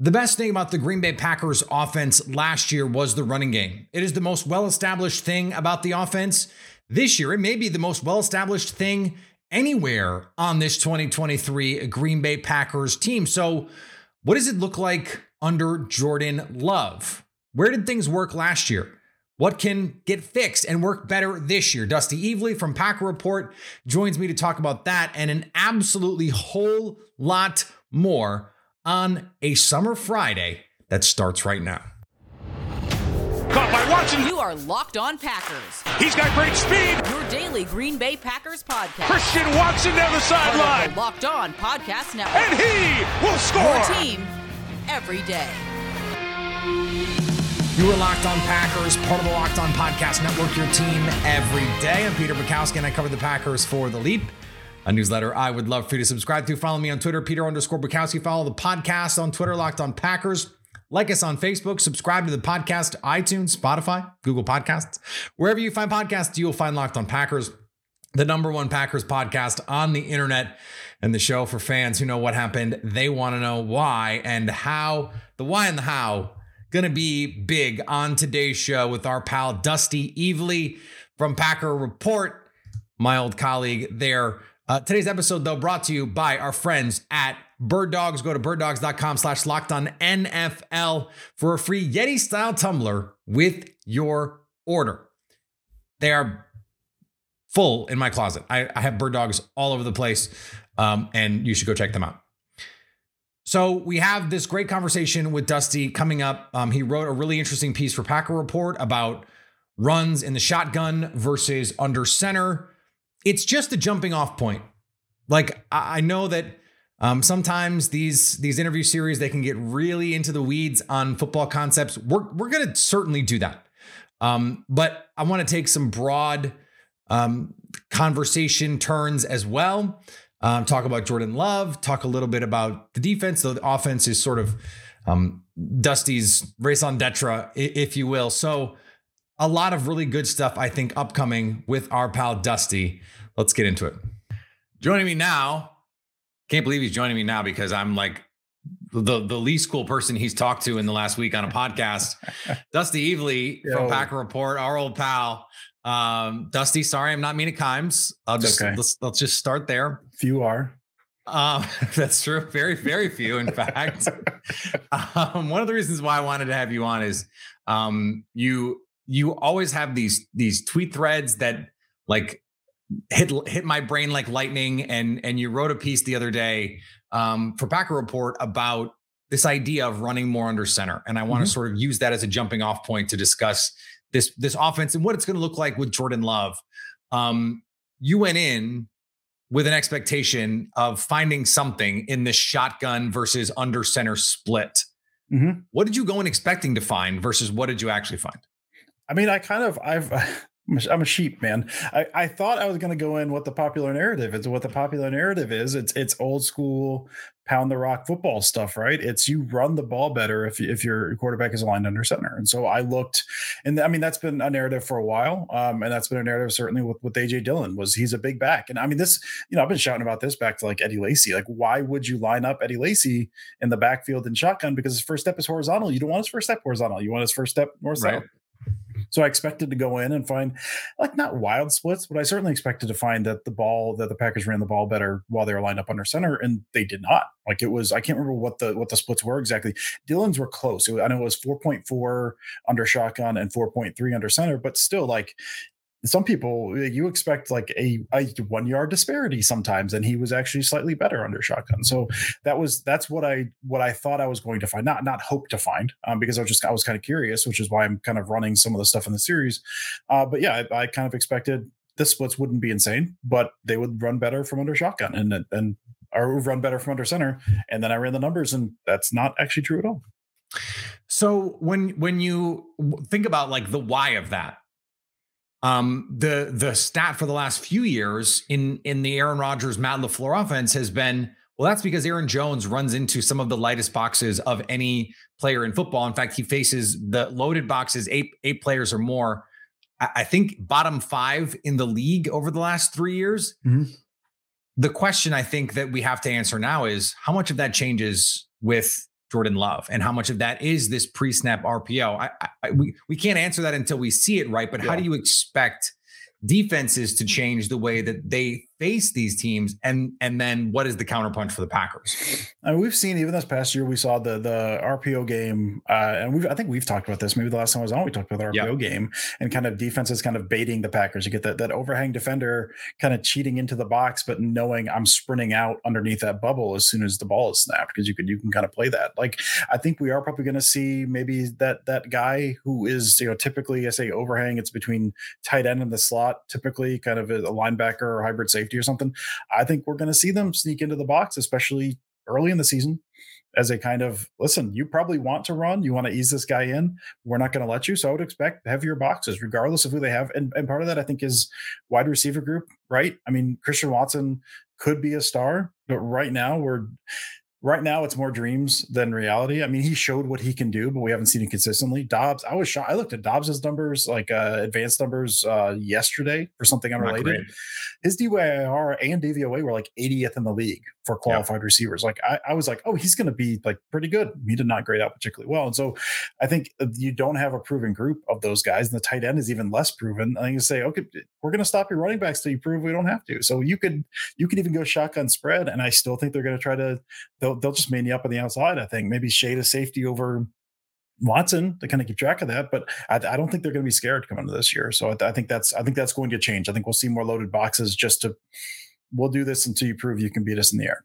The best thing about the Green Bay Packers offense last year was the running game. It is the most well established thing about the offense. This year, it may be the most well established thing anywhere on this 2023 Green Bay Packers team. So, what does it look like under Jordan Love? Where did things work last year? What can get fixed and work better this year? Dusty Evely from Packer Report joins me to talk about that and an absolutely whole lot more on a summer Friday that starts right now. Caught by Watson. You are Locked On Packers. He's got great speed. Your daily Green Bay Packers podcast. Christian Watson down the sideline. Locked On Podcast Network. And he will score. Your team every day. You are Locked On Packers, part of the Locked On Podcast Network, your team every day. I'm Peter Bukowski, and I cover the Packers for The Leap a newsletter I would love for you to subscribe to. Follow me on Twitter, Peter underscore Bukowski. Follow the podcast on Twitter, Locked on Packers. Like us on Facebook, subscribe to the podcast, iTunes, Spotify, Google Podcasts. Wherever you find podcasts, you'll find Locked on Packers, the number one Packers podcast on the internet and the show for fans who know what happened. They want to know why and how, the why and the how, going to be big on today's show with our pal Dusty Evely from Packer Report, my old colleague there uh, today's episode, though, brought to you by our friends at Bird Dogs. Go to birddogs.com slash locked on NFL for a free Yeti style tumbler with your order. They are full in my closet. I, I have bird dogs all over the place, um, and you should go check them out. So we have this great conversation with Dusty coming up. Um, he wrote a really interesting piece for Packer Report about runs in the shotgun versus under center it's just a jumping off point. Like I know that um, sometimes these these interview series they can get really into the weeds on football concepts. We're we're gonna certainly do that, um, but I want to take some broad um, conversation turns as well. Um, talk about Jordan Love. Talk a little bit about the defense. Though the offense is sort of um, Dusty's raison d'etre, if you will. So a lot of really good stuff, I think, upcoming with our pal Dusty. Let's get into it. Joining me now, can't believe he's joining me now because I'm like the the least cool person he's talked to in the last week on a podcast. Dusty Evely Yo. from Packer Report, our old pal. Um, Dusty, sorry, I'm not Mina Kimes. I'll just okay. let's let's just start there. Few are. Um, that's true. Very, very few, in fact. um, one of the reasons why I wanted to have you on is um, you you always have these these tweet threads that like hit hit my brain like lightning and and you wrote a piece the other day um, for Packer Report about this idea of running more under center and I want mm-hmm. to sort of use that as a jumping off point to discuss this this offense and what it's going to look like with Jordan Love. Um, you went in with an expectation of finding something in this shotgun versus under center split. Mm-hmm. What did you go in expecting to find versus what did you actually find? I mean, I kind of I've I'm a sheep, man. I, I thought I was going to go in what the popular narrative is. What the popular narrative is, it's it's old school pound the rock football stuff, right? It's you run the ball better if if your quarterback is aligned under center. And so I looked, and I mean that's been a narrative for a while, um, and that's been a narrative certainly with with AJ Dillon was he's a big back, and I mean this, you know, I've been shouting about this back to like Eddie Lacy, like why would you line up Eddie Lacy in the backfield in shotgun because his first step is horizontal. You don't want his first step horizontal. You want his first step north south. Right. So I expected to go in and find like not wild splits, but I certainly expected to find that the ball that the Packers ran the ball better while they were lined up under center, and they did not. Like it was, I can't remember what the what the splits were exactly. Dillon's were close. I know it was four point four under shotgun and four point three under center, but still, like some people you expect like a, a one yard disparity sometimes and he was actually slightly better under shotgun. So that was that's what i what i thought i was going to find not not hope to find um, because i was just i was kind of curious which is why i'm kind of running some of the stuff in the series. Uh, but yeah I, I kind of expected the splits wouldn't be insane but they would run better from under shotgun and and or run better from under center and then i ran the numbers and that's not actually true at all. So when when you think about like the why of that um, the the stat for the last few years in in the Aaron Rodgers Matt LaFleur offense has been well, that's because Aaron Jones runs into some of the lightest boxes of any player in football. In fact, he faces the loaded boxes, eight eight players or more. I, I think bottom five in the league over the last three years. Mm-hmm. The question I think that we have to answer now is how much of that changes with Jordan Love and how much of that is this pre-snap RPO. I, I we we can't answer that until we see it right. But yeah. how do you expect defenses to change the way that they face these teams and and then what is the counterpunch for the packers? I mean, we've seen even this past year we saw the the rpo game uh, and we i think we've talked about this. Maybe the last time i was on we talked about the rpo yep. game and kind of defenses kind of baiting the packers. You get that that overhang defender kind of cheating into the box but knowing i'm sprinting out underneath that bubble as soon as the ball is snapped because you can you can kind of play that. Like i think we are probably going to see maybe that that guy who is you know typically i say overhang it's between tight end and the slot typically kind of a linebacker or hybrid safety safety or something, I think we're going to see them sneak into the box, especially early in the season as a kind of listen, you probably want to run, you want to ease this guy in. We're not going to let you. So I would expect heavier boxes, regardless of who they have. And, and part of that, I think, is wide receiver group, right? I mean, Christian Watson could be a star, but right now we're right now it's more dreams than reality. I mean, he showed what he can do, but we haven't seen it consistently. Dobbs, I was shocked. I looked at Dobbs's numbers, like uh, advanced numbers, uh, yesterday for something unrelated. His DYAR and DVOA were like 80th in the league for qualified yep. receivers. Like I, I, was like, oh, he's going to be like pretty good. He did not grade out particularly well, and so I think uh, you don't have a proven group of those guys, and the tight end is even less proven. I think you say, okay, we're going to stop your running backs till you prove we don't have to. So you could you could even go shotgun spread, and I still think they're going to try to they'll they'll just man you up on the outside. I think maybe shade a safety over Watson to kind of keep track of that, but I, I don't think they're going to be scared coming into this year. So I, I, think that's I think that's going to change. I think we'll see more loaded boxes just to we'll do this until you prove you can beat us in the air.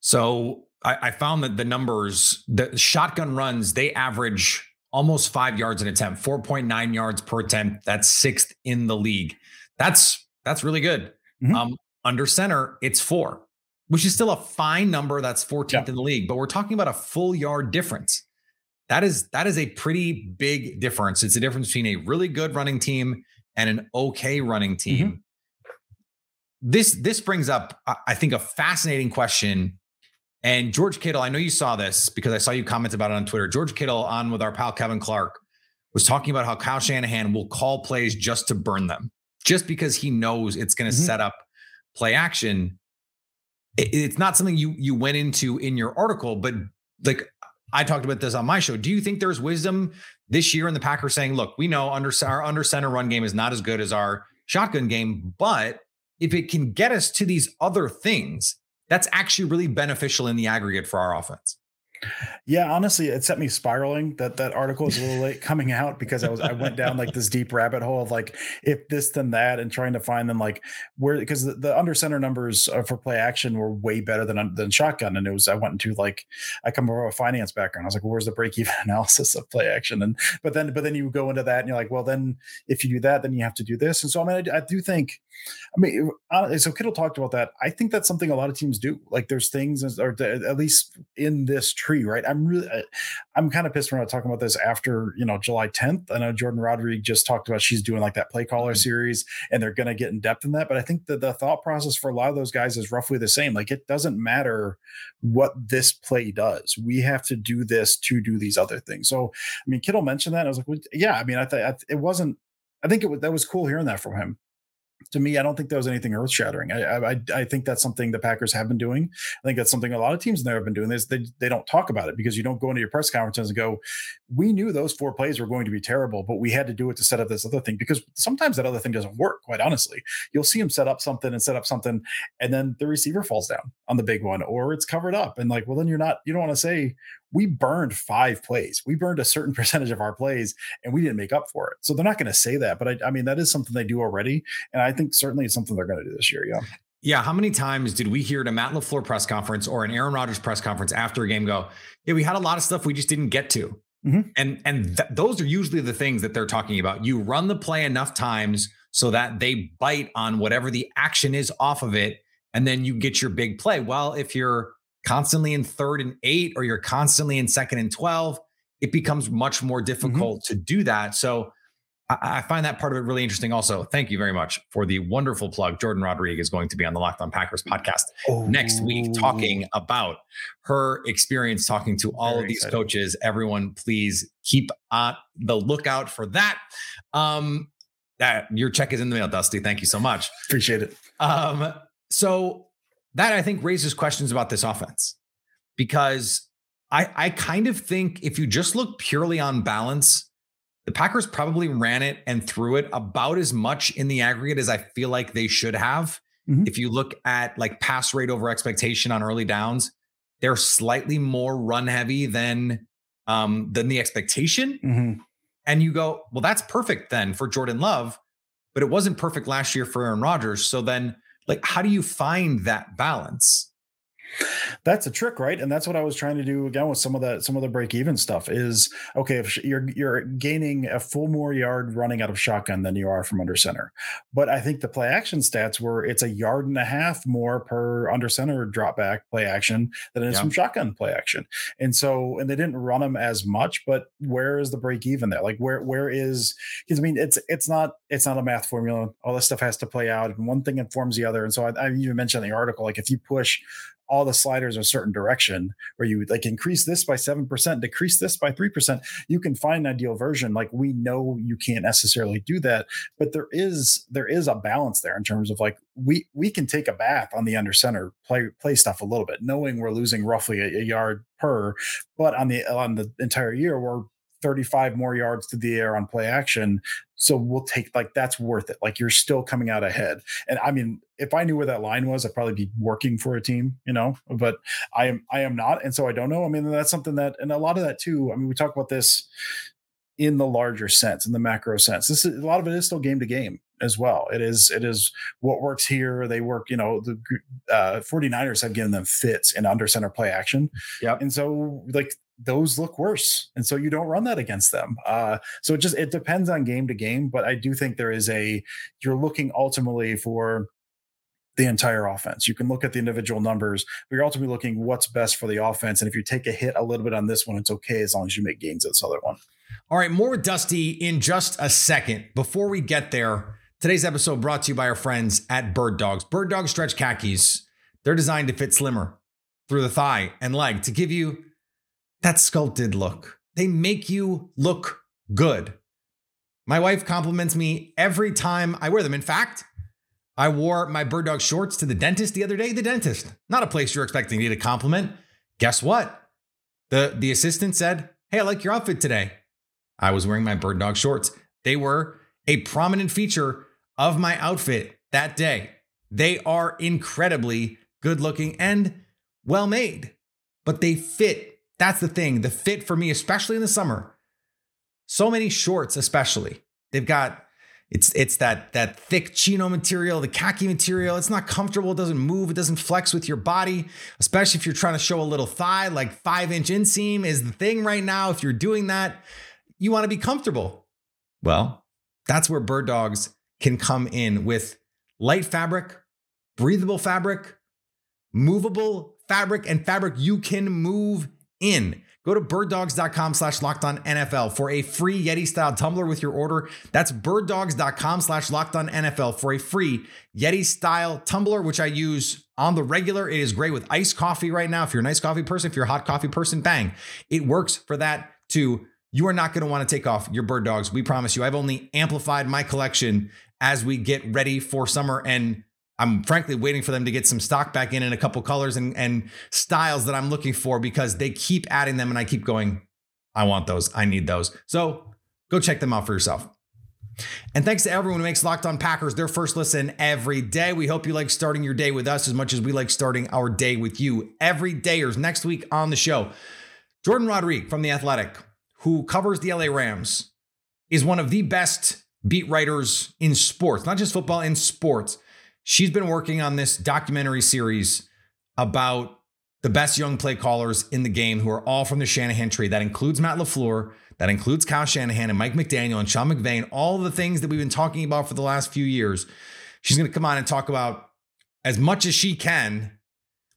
So I, I found that the numbers, the shotgun runs, they average almost five yards an attempt, 4.9 yards per attempt. That's sixth in the league. That's that's really good. Mm-hmm. Um, under center, it's four which is still a fine number. That's 14th yeah. in the league, but we're talking about a full yard difference. That is that is a pretty big difference. It's the difference between a really good running team and an okay running team. Mm-hmm. This this brings up, I think, a fascinating question. And George Kittle, I know you saw this because I saw you comment about it on Twitter. George Kittle on with our pal Kevin Clark was talking about how Kyle Shanahan will call plays just to burn them, just because he knows it's going to mm-hmm. set up play action it's not something you you went into in your article, but like I talked about this on my show. Do you think there's wisdom this year in the Packers saying, look, we know under our under center run game is not as good as our shotgun game, but if it can get us to these other things, that's actually really beneficial in the aggregate for our offense. Yeah, honestly, it set me spiraling. That that article is a little late coming out because I was I went down like this deep rabbit hole of like if this then that and trying to find them like where because the, the under center numbers uh, for play action were way better than than shotgun and it was I went into like I come from a finance background. I was like, well, where's the break even analysis of play action? And but then but then you go into that and you're like, well, then if you do that, then you have to do this. And so I mean, I, I do think, I mean, so Kittle talked about that. I think that's something a lot of teams do. Like there's things or at least in this right? I'm really, I'm kind of pissed when I'm talking about this after, you know, July 10th. I know Jordan Rodriguez just talked about she's doing like that play caller mm-hmm. series and they're going to get in depth in that. But I think that the thought process for a lot of those guys is roughly the same. Like it doesn't matter what this play does. We have to do this to do these other things. So, I mean, Kittle mentioned that. I was like, well, yeah, I mean, I thought it wasn't, I think it was, that was cool hearing that from him to me, I don't think there was anything earth shattering. I, I, I think that's something the Packers have been doing. I think that's something a lot of teams there have been doing. Is they they don't talk about it because you don't go into your press conferences and go, "We knew those four plays were going to be terrible, but we had to do it to set up this other thing." Because sometimes that other thing doesn't work. Quite honestly, you'll see him set up something and set up something, and then the receiver falls down on the big one, or it's covered up, and like, well, then you're not. You don't want to say we burned five plays. We burned a certain percentage of our plays and we didn't make up for it. So they're not going to say that. But I, I, mean, that is something they do already. And I think certainly it's something they're going to do this year. Yeah. Yeah. How many times did we hear at a Matt LaFleur press conference or an Aaron Rodgers press conference after a game go, yeah, we had a lot of stuff we just didn't get to. Mm-hmm. And and th- those are usually the things that they're talking about. You run the play enough times so that they bite on whatever the action is off of it, and then you get your big play. Well, if you're constantly in third and eight or you're constantly in second and 12, it becomes much more mm-hmm. difficult mm-hmm. to do that. So I, I, find that part of it really interesting. Also, thank you very much for the wonderful plug. Jordan Rodriguez is going to be on the Locked On Packers podcast oh. next week talking about her experience talking to all very of these excited. coaches. Everyone, please keep on the lookout for that. Um, that your check is in the mail, Dusty. Thank you so much. Appreciate it. Um, so that I think raises questions about this offense because I, I kind of think if you just look purely on balance, the Packers probably ran it and threw it about as much in the aggregate as I feel like they should have. Mhm. If you look at like pass rate over expectation on early downs, they're slightly more run heavy than um than the expectation. Mhm. And you go, well, that's perfect then for Jordan Love, but it wasn't perfect last year for Aaron Rodgers. So then, like, how do you find that balance? That's a trick, right? And that's what I was trying to do again with some of that, some of the break even stuff is okay. If you're you're gaining a full more yard running out of shotgun than you are from under center, but I think the play action stats were it's a yard and a half more per under center drop back play action than it is Yeah. from shotgun play action. And so, and they didn't run them as much, but where is the break even there? Like where where is? Because I mean, it's it's not it's not a math formula. All this stuff has to play out, and one thing informs the other. And so I, I even mentioned in the article, like if you push all the sliders a certain direction where you like increase this by 7% decrease this by 3% you can find an ideal version. Like we know you can't necessarily do that but there is there is a balance there in terms of like we we can take a bath on the under center play play stuff a little bit knowing we're losing roughly a, a yard per but on the on the entire year we're 35 more yards to the air on play action so we'll take like that's worth it. Like you're still coming out ahead. And i mean if i knew where that line was i'd probably be working for a team you know but i am i am not and so i don't know. I mean that's something that and a lot of that too i mean we talk about this in the larger sense in the macro sense. This is a lot of it is still game to game as well. It is it is what works here. They work you know the uh 49ers have given them fits in under center play action. Yeah. and so like those look worse and so you don't run that against them uh so it just it depends on game to game but i do think there is a you're looking ultimately for the entire offense you can look at the individual numbers but you're ultimately looking what's best for the offense and if you take a hit a little bit on this one it's okay as long as you make gains at this other one All right, more Dusty in just a second. Before we get there, today's episode brought to you by our friends at Bird Dogs. Bird Dog stretch khakis. They're designed to fit slimmer through the thigh and leg to give you that sculpted look. They make you look good. My wife compliments me every time I wear them. In fact, I wore my Bird Dog shorts to the dentist the other day. The dentist, not a place you're expecting me to compliment. Guess what? The the assistant said, "Hey, I like your outfit today." I was wearing my bird dog shorts. They were a prominent feature of my outfit that day. They are incredibly good looking and well made, but they fit. That's the thing. The fit for me, especially in the summer. So many shorts, especially. They've got it's it's that that thick chino material, the khaki material. It's not comfortable. It doesn't move. It doesn't flex with your body, especially if you're trying to show a little thigh. Like five inch inseam is the thing right now. If you're doing that, you want to be comfortable. Well, that's where Bird Dogs can come in with light fabric, breathable fabric, movable fabric, and fabric you can move in. Go to birddogs.com slash locked on NFL for a free Yeti style tumbler with your order. That's birddogs.com slash locked on NFL for a free Yeti style tumbler, which I use on the regular. It is great with iced coffee right now. If you're a iced coffee person, if you're a hot coffee person, bang. It works for that too. You are not going to want to take off your bird dogs. We promise you. I've only amplified my collection as we get ready for summer and I'm frankly waiting for them to get some stock back in in a couple colors and, and styles that I'm looking for because they keep adding them and I keep going, I want those. I need those. So go check them out for yourself. And thanks to everyone who makes Locked On Packers their first listen every day. We hope you like starting your day with us as much as we like starting our day with you. Every dayers next week on the show. Jordan Rodriguez from The Athletic, who covers the LA Rams, is one of the best beat writers in sports, not just football, in sports. She's been working on this documentary series about the best young play callers in the game who are all from the Shanahan tree. That includes Matt LaFleur, that includes Kyle Shanahan and Mike McDaniel and Sean McVay, and all the things that we've been talking about for the last few years. She's going to come on and talk about as much as she can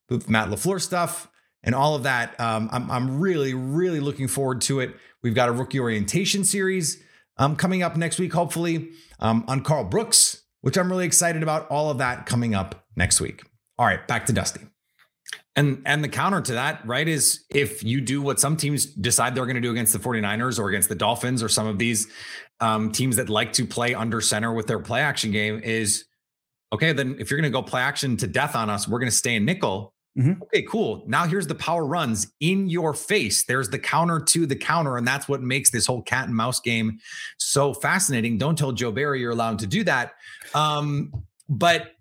with Matt LaFleur stuff and all of that. Um, I'm, I'm really, really looking forward to it. We've got a rookie orientation series um, coming up next week, hopefully, um, on Karl Brooks, which I'm really excited about. All of that coming up next week. All right, back to Dusty. And and the counter to that, right, is if you do what some teams decide they're going to do against the 49ers or against the Dolphins or some of these um, teams that like to play under center with their play action game is okay, then if you're going to go play action to death on us, we're going to stay in nickel Mm-hmm. Okay, cool. Now here's the power runs in your face. There's the counter to the counter, and that's what makes this whole cat and mouse game so fascinating. Don't tell Joe Barry you're allowed to do that. Um, but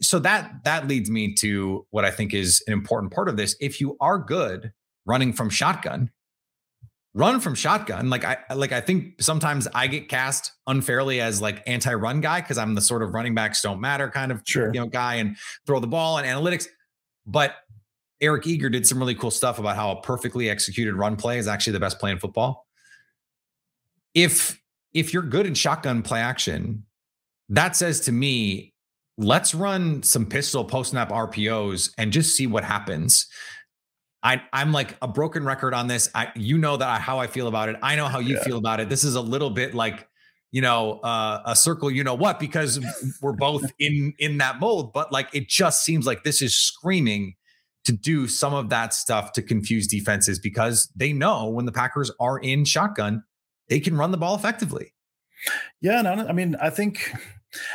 so that that leads me to what I think is an important part of this. If you are good running from shotgun, run from shotgun. Like I like I think sometimes I get cast unfairly as like anti-run guy because I'm the sort of running backs don't matter kind of sure. you know guy and throw the ball and analytics. But Eric Eager did some really cool stuff about how a perfectly executed run play is actually the best play in football. If if you're good in shotgun play action, that says to me, let's run some pistol post snap RPOs and just see what happens. I, I'm like a broken record on this. I, you know that I, how I feel about it. I know how you yeah. feel about it. This is a little bit like, you know, uh, a circle. You know what? Because we're both in in that mold. But like, it just seems like this is screaming to do some of that stuff to confuse defenses because they know when the Packers are in shotgun, they can run the ball effectively. Yeah, no, I mean, I think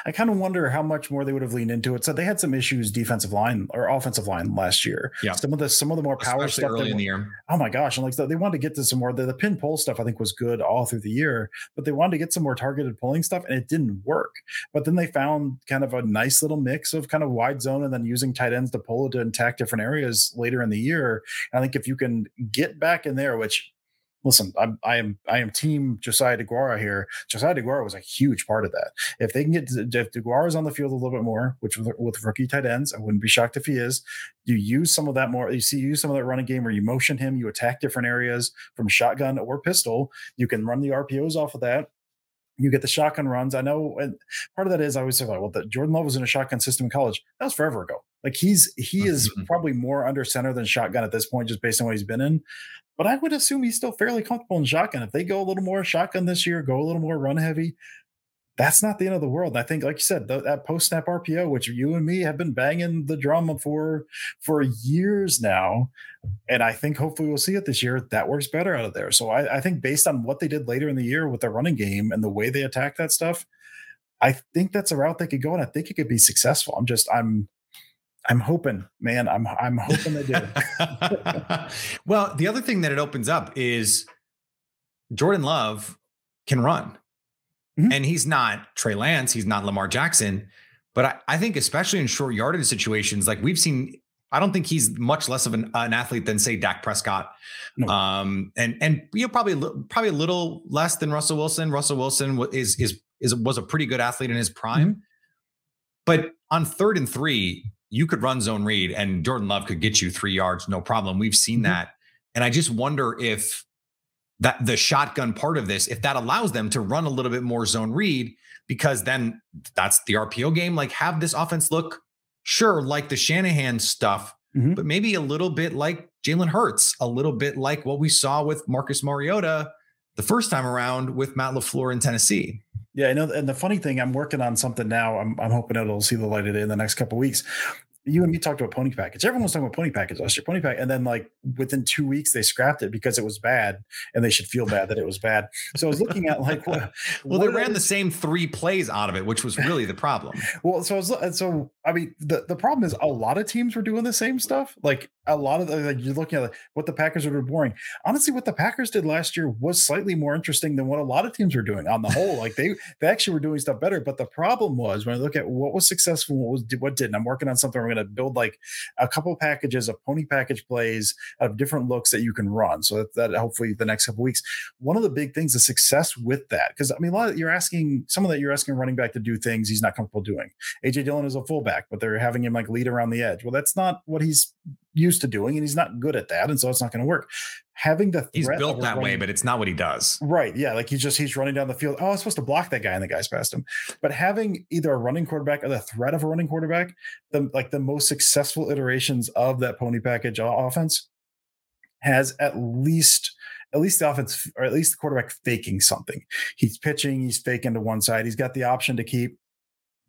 I kind of wonder how much more they would have leaned into it. So they had some issues defensive line or offensive line last year. Yeah, some of the some of the more power Especially stuff early in the year. Oh my gosh! And like so they wanted to get to some more. The, the pin pull stuff I think was good all through the year, but they wanted to get some more targeted pulling stuff, and it didn't work. But then they found kind of a nice little mix of kind of wide zone and then using tight ends to pull it to attack different areas later in the year. And I think if you can get back in there, which listen, I'm I am I am team Josiah DeGuara here. Josiah DeGuara was a huge part of that. If they can get if DeGuara is on the field a little bit more, which with, with rookie tight ends, I wouldn't be shocked if he is. You use some of that more. You see, use some of that running game where you motion him, you attack different areas from shotgun or pistol. You can run the RPOs off of that you get the shotgun runs. I know, and part of that is I always say, like, well, the Jordan Love was in a shotgun system in college. That was forever ago. Like he's he is mm-hmm. probably more under center than shotgun at this point, just based on what he's been in but I would assume he's still fairly comfortable in shotgun. If they go a little more shotgun this year, go a little more run heavy, that's not the end of the world. I think, like you said, the, that post snap RPO, which you and me have been banging the drum for for years now, and I think hopefully we'll see it this year. That works better out of there. So I, I think based on what they did later in the year with the running game and the way they attack that stuff, I think that's a route they could go, and I think it could be successful. I'm just I'm I'm hoping, man. I'm I'm hoping they do. well, the other thing that it opens up is Jordan Love can run. Mm-hmm. And he's not Trey Lance, he's not Lamar Jackson. But I, I, think, especially in short yardage situations, like we've seen, I don't think he's much less of an, an athlete than say Dak Prescott, no. um, and and you know probably probably a little less than Russell Wilson. Russell Wilson is is is was a pretty good athlete in his prime, mm-hmm. but on third and three, you could run zone read and Jordan Love could get you three yards, no problem. We've seen mm-hmm. that. And I just wonder if that the shotgun part of this, if that allows them to run a little bit more zone read, because then that's the RPO game. Like have this offense look sure like the Shanahan stuff, mm-hmm. but maybe a little bit like Jalen Hurts, a little bit like what we saw with Marcus Mariota the first time around with Matt LaFleur in Tennessee. Yeah, I know. And the funny thing, I'm working on something now. I'm, I'm hoping it'll see the light of day in the next couple weeks you and me talked about pony package. Everyone was talking about pony package last year, pony pack, and then like within two weeks they scrapped it because it was bad, and they should feel bad that it was bad. So I was looking at like, what, well, they ran the same three plays out of it, which was really the problem. well, so I was, so I mean, the the problem is a lot of teams were doing the same stuff. Like a lot of the, like you're looking at what the Packers were boring. Honestly, what the Packers did last year was slightly more interesting than what a lot of teams were doing on the whole. like they they actually were doing stuff better. But the problem was when I look at what was successful, what was what didn't. I'm working on something. We're going to build like a couple packages of pony package plays of different looks that you can run. So that, that hopefully the next couple weeks. One of the big things is success with that because I mean a lot of, you're asking some of that you're asking running back to do things he's not comfortable doing. AJ Dillon is a fullback, but they're having him like lead around the edge. Well, that's not what he's used to doing, and he's not good at that, and so it's not going to work. Having the he's built that running, way, but it's not what he does. Right? Yeah, like he's just he's running down the field. Oh, I was supposed to block that guy, and the guy's past him. But having either a running quarterback or the threat of a running quarterback, the like the most successful iterations of that pony package offense has at least at least the offense or at least the quarterback faking something. He's pitching, he's faking to one side. He's got the option to keep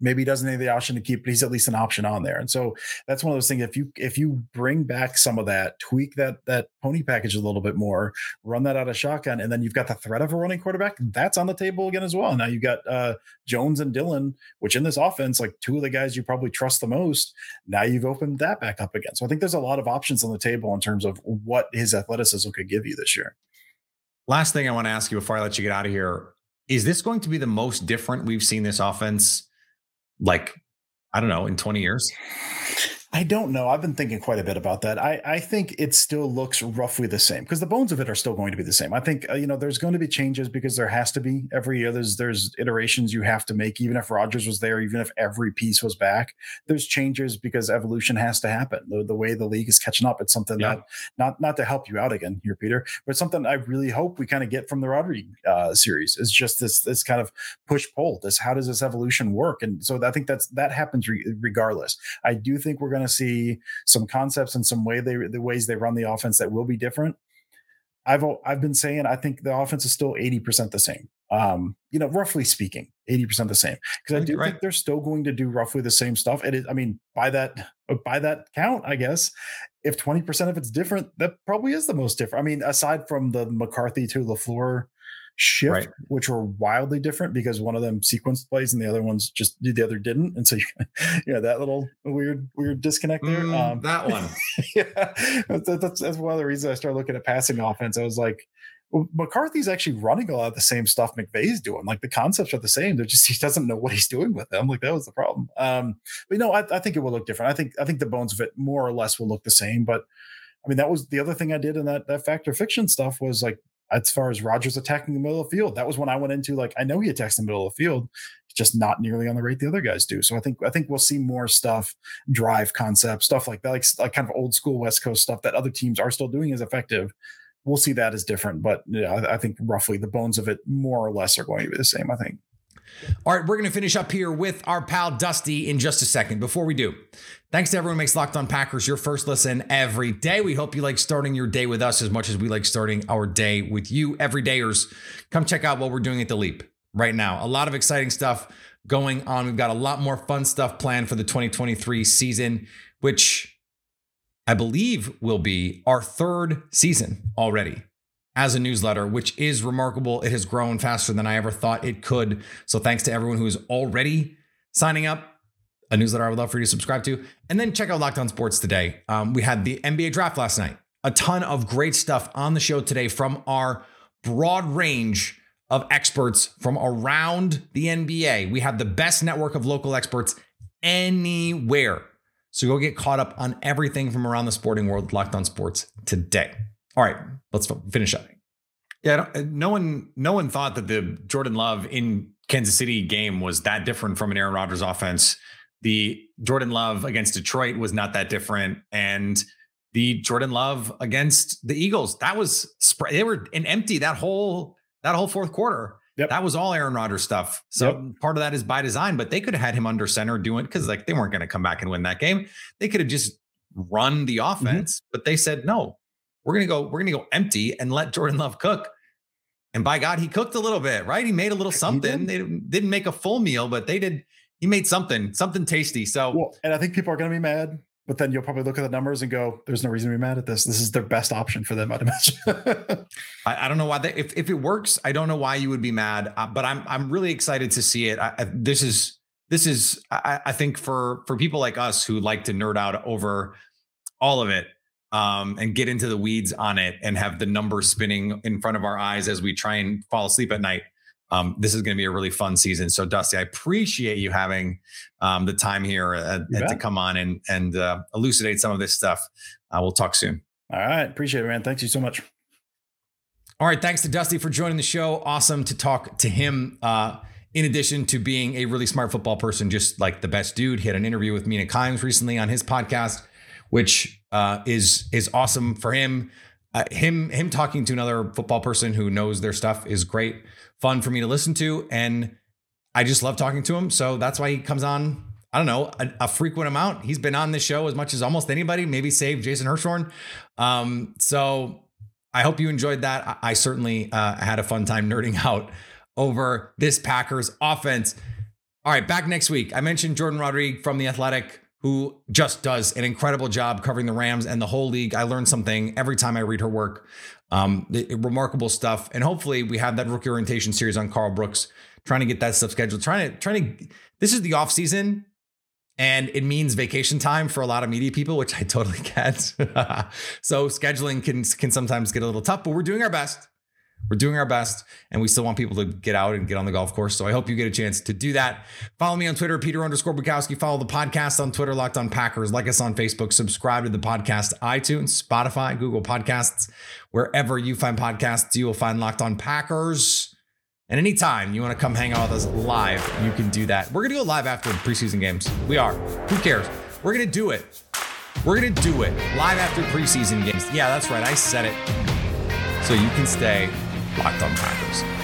maybe he doesn't have the option to keep, but he's at least an option on there. And so that's one of those things. If you if you bring back some of that, tweak that that pony package a little bit more, run that out of shotgun, and then you've got the threat of a running quarterback, that's on the table again as well. Now you've got uh, Jones and Dillon, which in this offense, like two of the guys you probably trust the most. Now you've opened that back up again. So I think there's a lot of options on the table in terms of what his athleticism could give you this year. Last thing I want to ask you before I let you get out of here is this going to be the most different we've seen this offense like I don't know in 20 years? I don't know. I've been thinking quite a bit about that. I, I think it still looks roughly the same because the bones of it are still going to be the same. I think uh, you know there's going to be changes because there has to be every year. There's there's iterations you have to make. Even if Rodgers was there, even if every piece was back, there's changes because evolution has to happen. The, the way the league is catching up, it's something yeah. that not not to help you out again here, Peter, but something I really hope we kind of get from the Rodgers uh, series is just this this kind of push pull. This how does this evolution work? And so I think that's that happens re- regardless. I do think we're going to see some concepts and some way they the ways they run the offense that will be different. I've I've been saying I think the offense is still 80% the same. Um, you know, roughly speaking, 80% the same. Because I do right. think they're still going to do roughly the same stuff. It is, I mean, by that by that count, I guess, if 20% of it's different, that probably is the most different. I mean, aside from the McCarthy to LaFleur shift, right. which were wildly different because one of them sequenced plays and the other ones just the other didn't. And so you, yeah, that little weird, weird disconnect there. Mm, um, that one. yeah. That's, that's one of the reasons I started looking at passing offense. I was like, McCarthy's actually running a lot of the same stuff McVay's doing. Like the concepts are the same. They're just he doesn't know what he's doing with them. Like that was the problem. Um, but you know, I, I think it will look different. I think I think the bones of it more or less will look the same. But I mean, that was the other thing I did in that that factor fiction stuff was like as far as Rodgers attacking the middle of the field. That was when I went into like I know he attacks the middle of the field, just not nearly on the rate the other guys do. So I think I think we'll see more stuff, drive concept stuff like that, like like kind of old school West Coast stuff that other teams are still doing as effective. We'll see that as different, but yeah, I, I think roughly the bones of it more or less are going to be the same. I think. All right, we're going to finish up here with our pal Dusty in just a second. Before we do, thanks to everyone who makes Locked On Packers your first listen every day. We hope you like starting your day with us as much as we like starting our day with you. Everydayers, come check out what we're doing at The Leap right now. A lot of exciting stuff going on. We've got a lot more fun stuff planned for the 2023 season, which I believe will be our third season already as a newsletter, which is remarkable. It has grown faster than I ever thought it could. So thanks to everyone who is already signing up. A newsletter I would love for you to subscribe to. And then check out Locked On Sports today. Um, we had the NBA draft last night. A ton of great stuff on the show today from our broad range of experts from around the NBA. We have the best network of local experts anywhere. So go get caught up on everything from around the sporting world, Locked On Sports today. All right, let's finish up. Yeah, no one, no one thought that the Jordan Love in Kansas City game was that different from an Aaron Rodgers offense. The Jordan Love against Detroit was not that different, and the Jordan Love against the Eagles that was they were in empty that whole that whole fourth quarter. Yep. That was all Aaron Rodgers stuff. So yep. part of that is by design, but they could have had him under center doing because like they weren't going to come back and win that game. They could have just run the mm-hmm. offense, mm-hmm. but they said no. We're gonna go. We're gonna go empty and let Jordan Love cook. And by God, he cooked a little bit, right? He made a little something. They didn't make a full meal, but they did. He made something, something tasty. So, well, and I think people are going to be mad, but then you'll probably look at the numbers and go, "There's no reason to be mad at this. This is their best option for them." I'd imagine. I, I, don't know why. They, if if it works, I don't know why you would be mad. Uh, but I'm I'm really excited to see it. I, this is this is I, I think for for people like us who like to nerd out over all of it um, and get into the weeds on it and have the numbers spinning in front of our eyes as we try and fall asleep at night. Um, this is going to be a really fun season. So, Dusty, I appreciate you having um, the time here uh, to come on and and uh, elucidate some of this stuff. Uh, we'll talk soon. All right, appreciate it, man. Thanks you so much. All right, thanks to Dusty for joining the show. Awesome to talk to him. Uh, in addition to being a really smart football person, just like the best dude, he had an interview with Mina Kimes recently on his podcast which uh, is is awesome for him. Uh, him him talking to another football person who knows their stuff is great, fun for me to listen to, and I just love talking to him. So that's why he comes on. I don't know a, a frequent amount. He's been on this show as much as almost anybody, maybe save Jason Hirschhorn. Um, so I hope you enjoyed that. I, I certainly uh, had a fun time nerding out over this Packers offense. All right, back next week. I mentioned Jordan Rodriguez from The Athletic, who just does an incredible job covering the Rams and the whole league. I learn something every time I read her work. Um, remarkable stuff. And hopefully we have that rookie orientation series on Karl Brooks, trying to get that stuff scheduled. Trying to, trying to, this is the off season and it means vacation time for a lot of media people, which I totally get. so scheduling can, can sometimes get a little tough, but we're doing our best. We're doing our best, and we still want people to get out and get on the golf course. So I hope you get a chance to do that. Follow me on Twitter, Peter underscore Bukowski. Follow the podcast on Twitter, Locked on Packers. Like us on Facebook. Subscribe to the podcast, iTunes, Spotify, Google Podcasts. Wherever you find podcasts, you will find Locked on Packers. And anytime you want to come hang out with us live, you can do that. We're going to go live after preseason games. We are. Who cares? We're going to do it. We're going to do it live after preseason games. Yeah, that's right. I said it. So you can stay Locked on Packers.